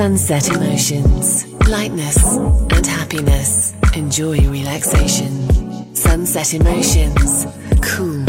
Sunset Emotions, lightness and happiness. Enjoy relaxation. Sunset Emotions, cool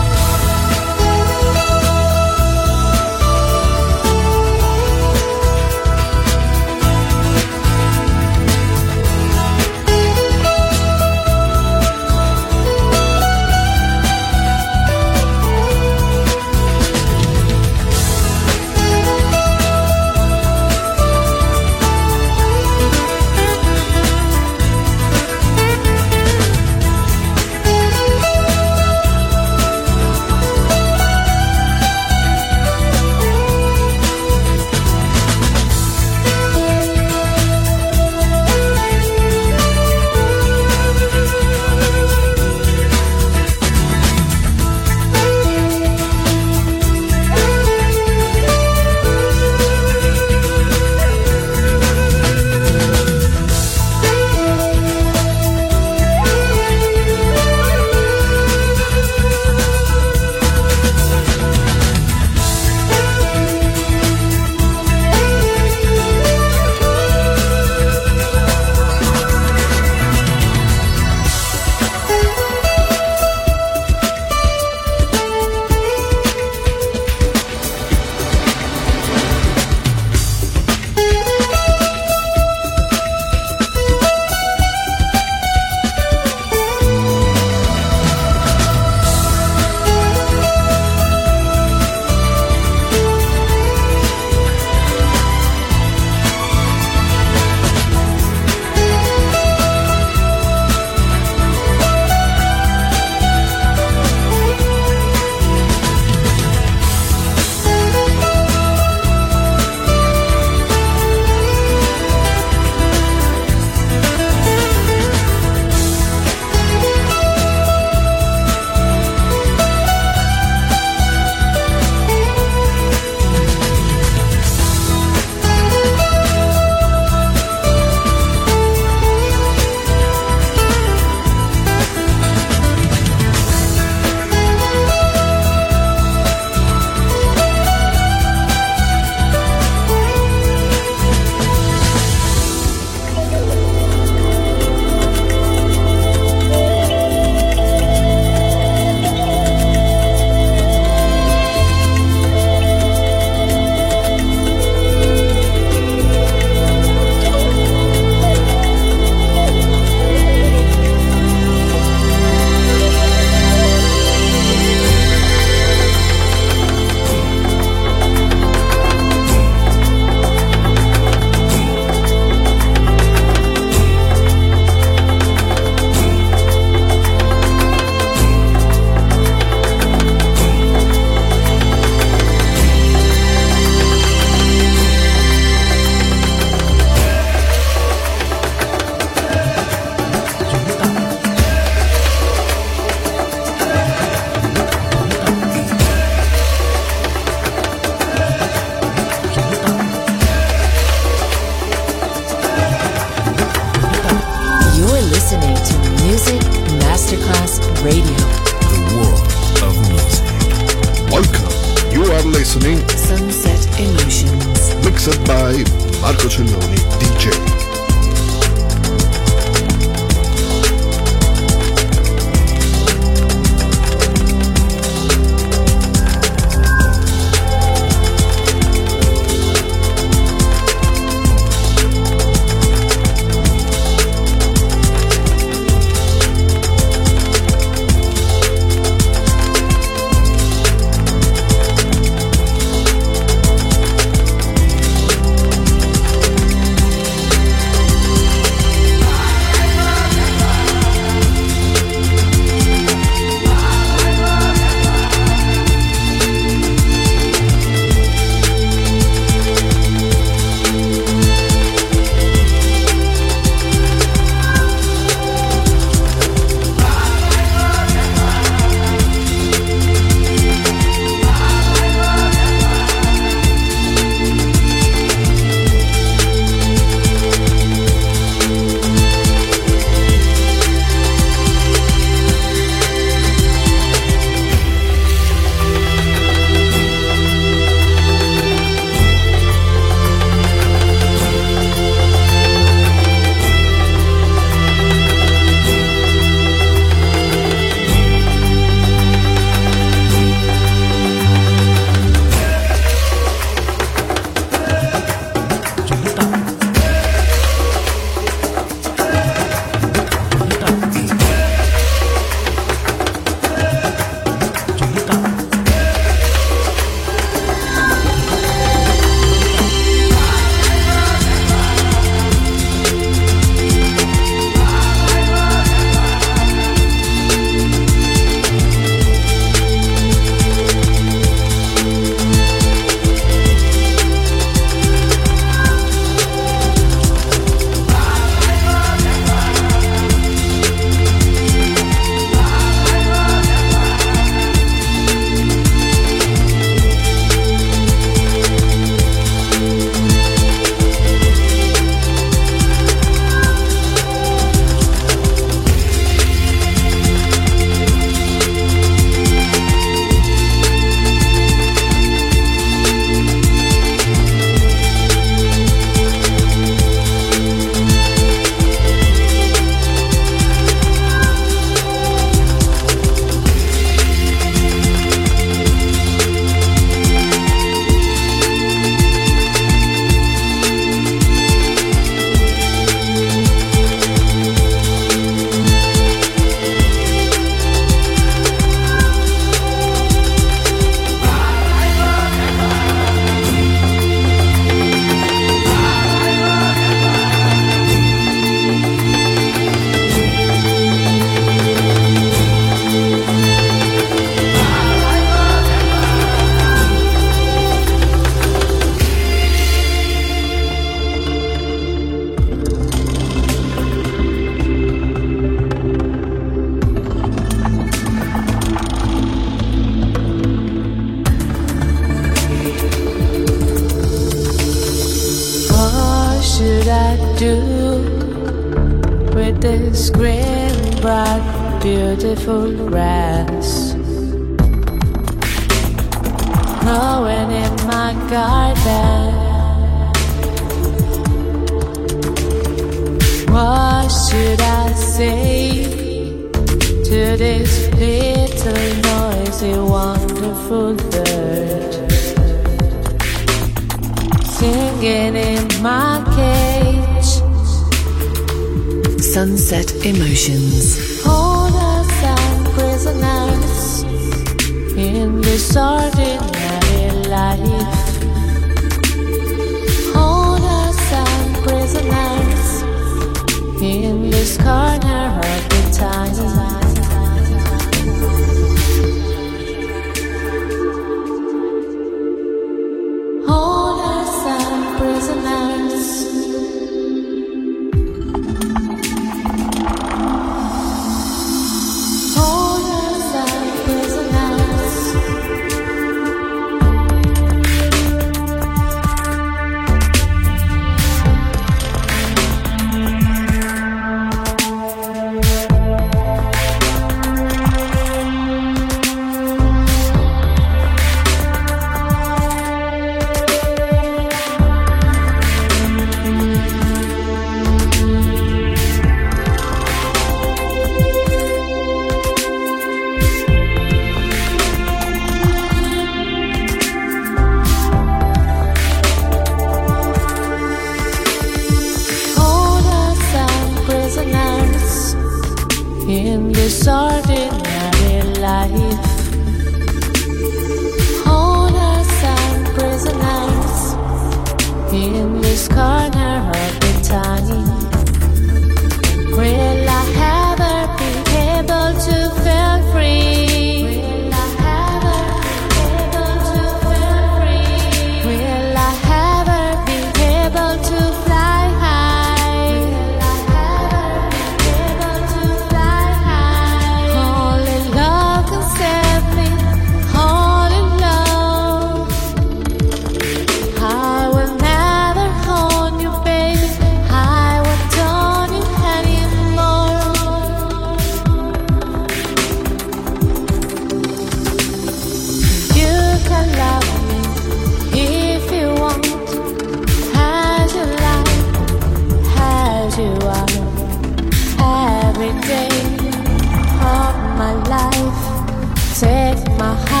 heart.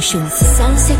Emotions. Sunset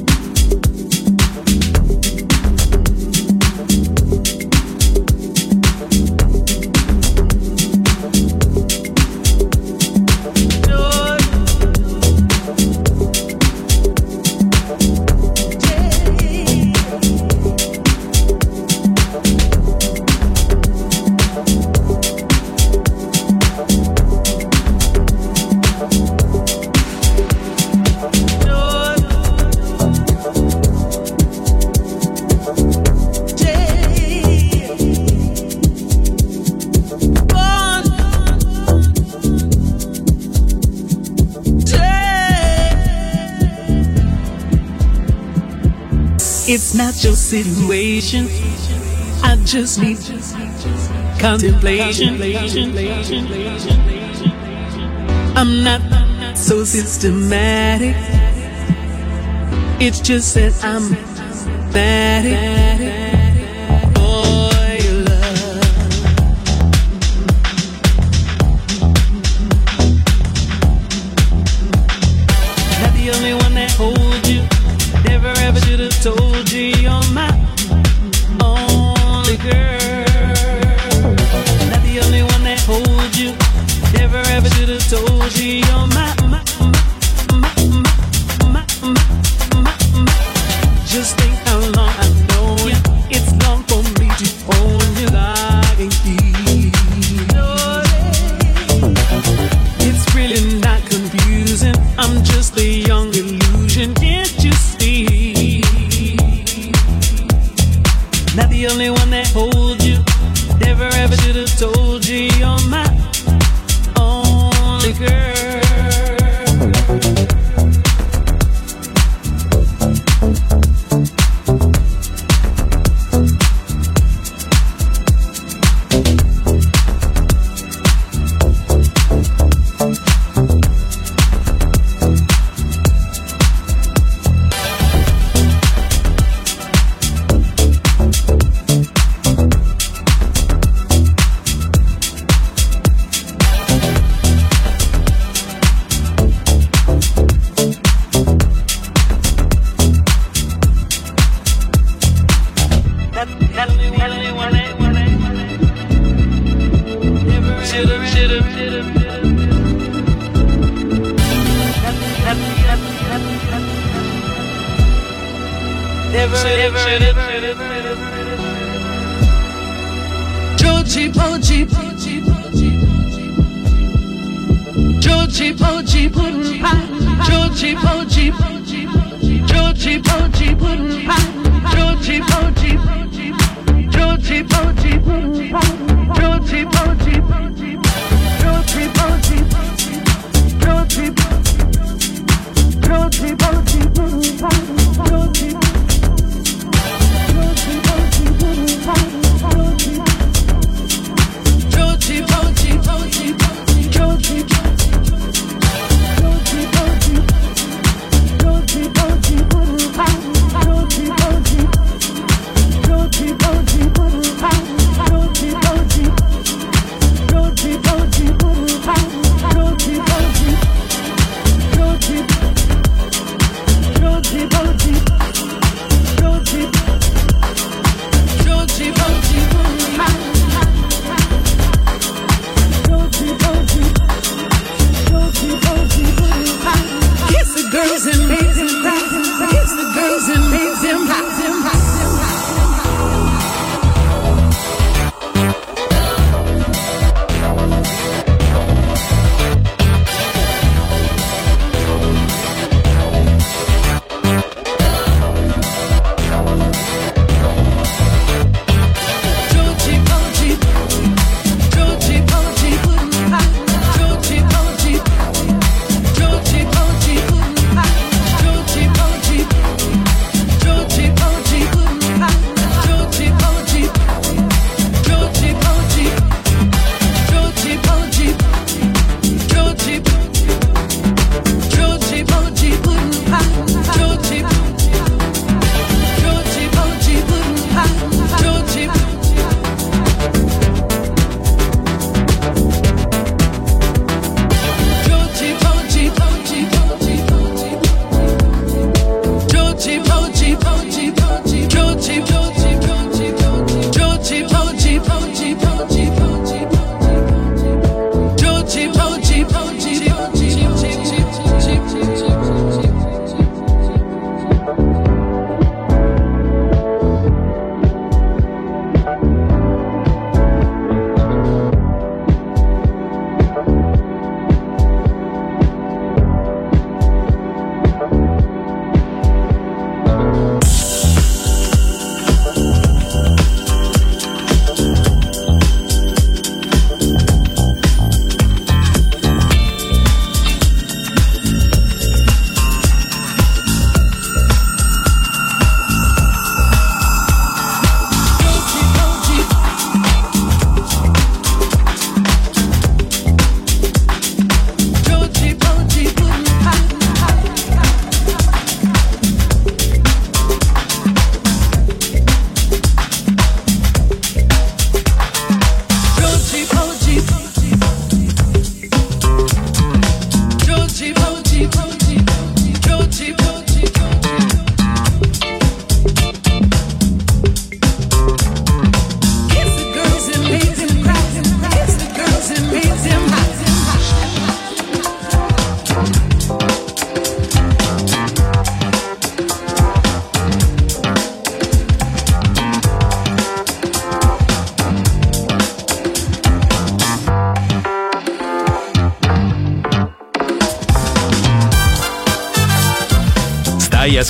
Not your situation. I just need contemplation. I'm not so systematic. It's just that I'm that.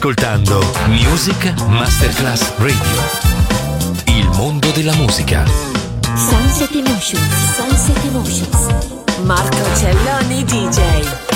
Ascoltando Music Masterclass Radio. Il mondo della musica. Sunset Emotions. Sunset Emotions. Marco Celloni DJ.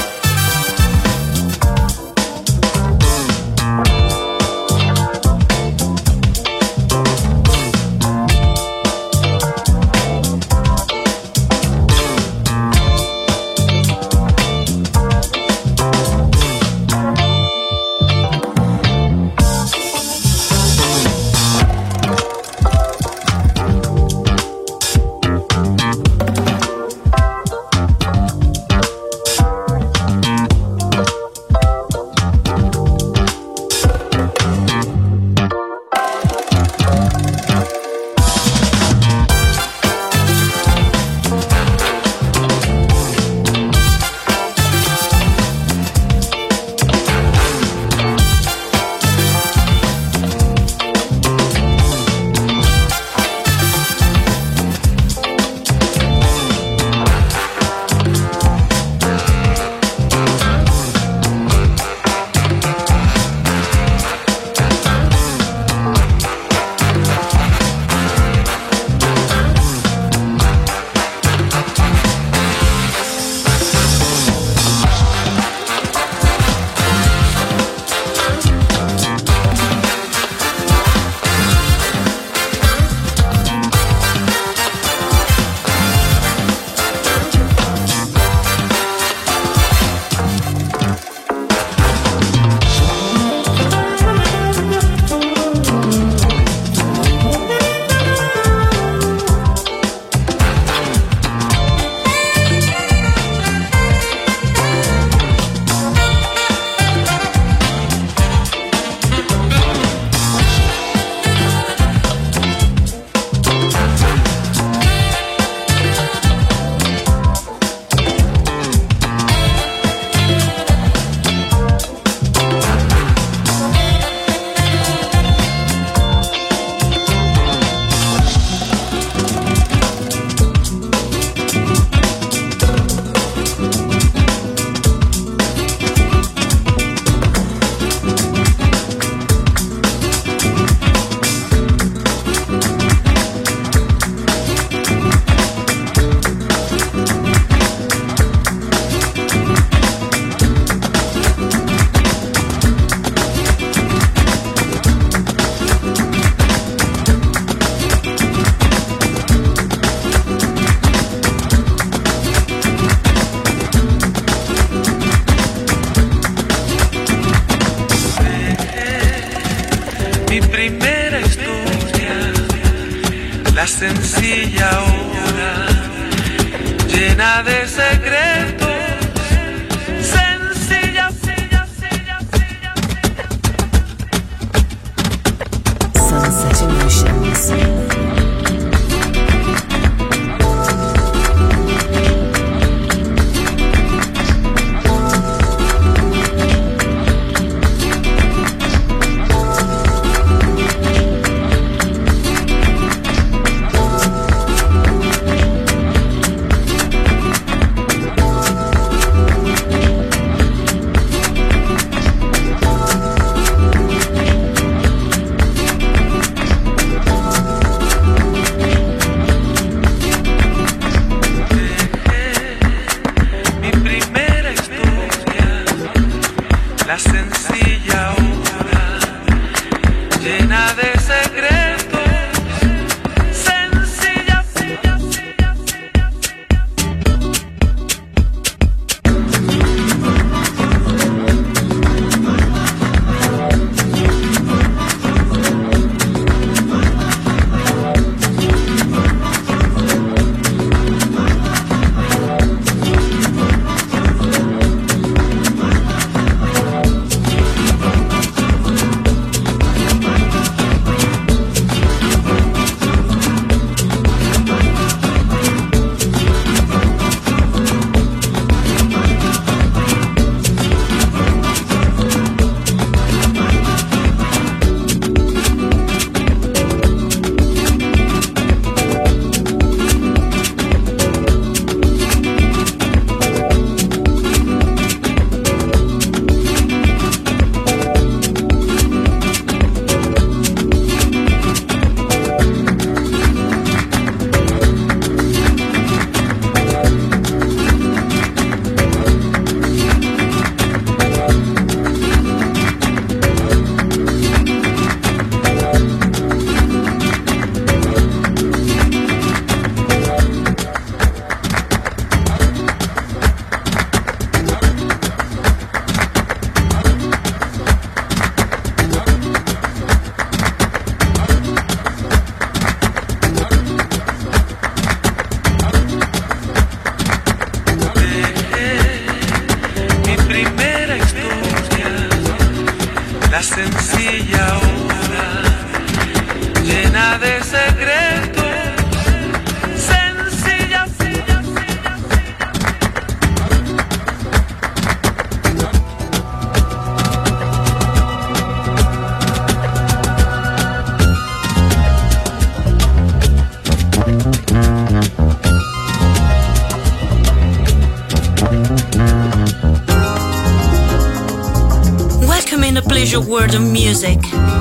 pleasure word of music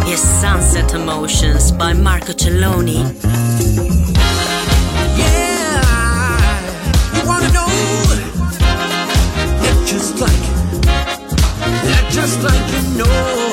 is Sunset Emotions by Marco Celloni. just like, yeah, just like you know.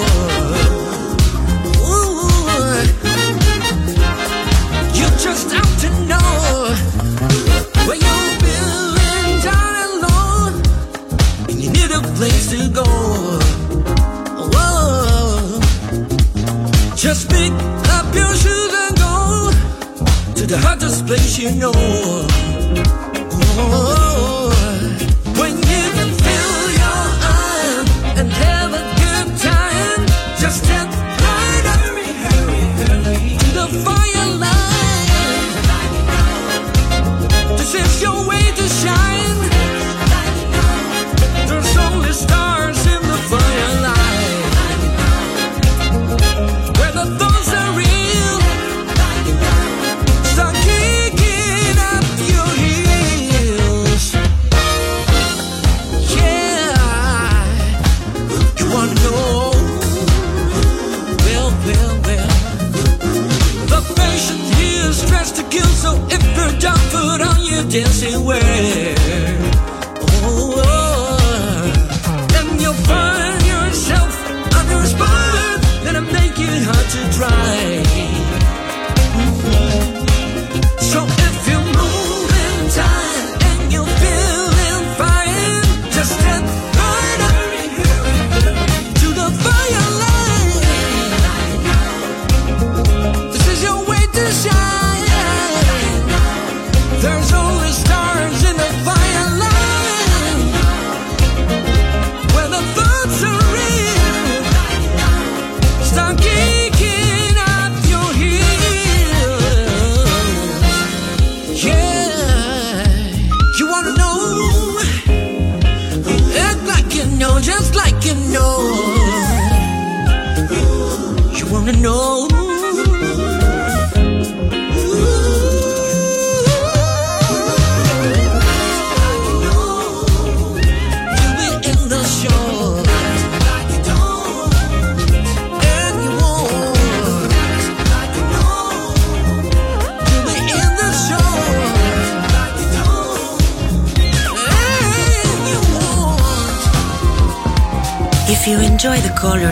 Just pick up your shoes and go to the hottest place you know. Oh.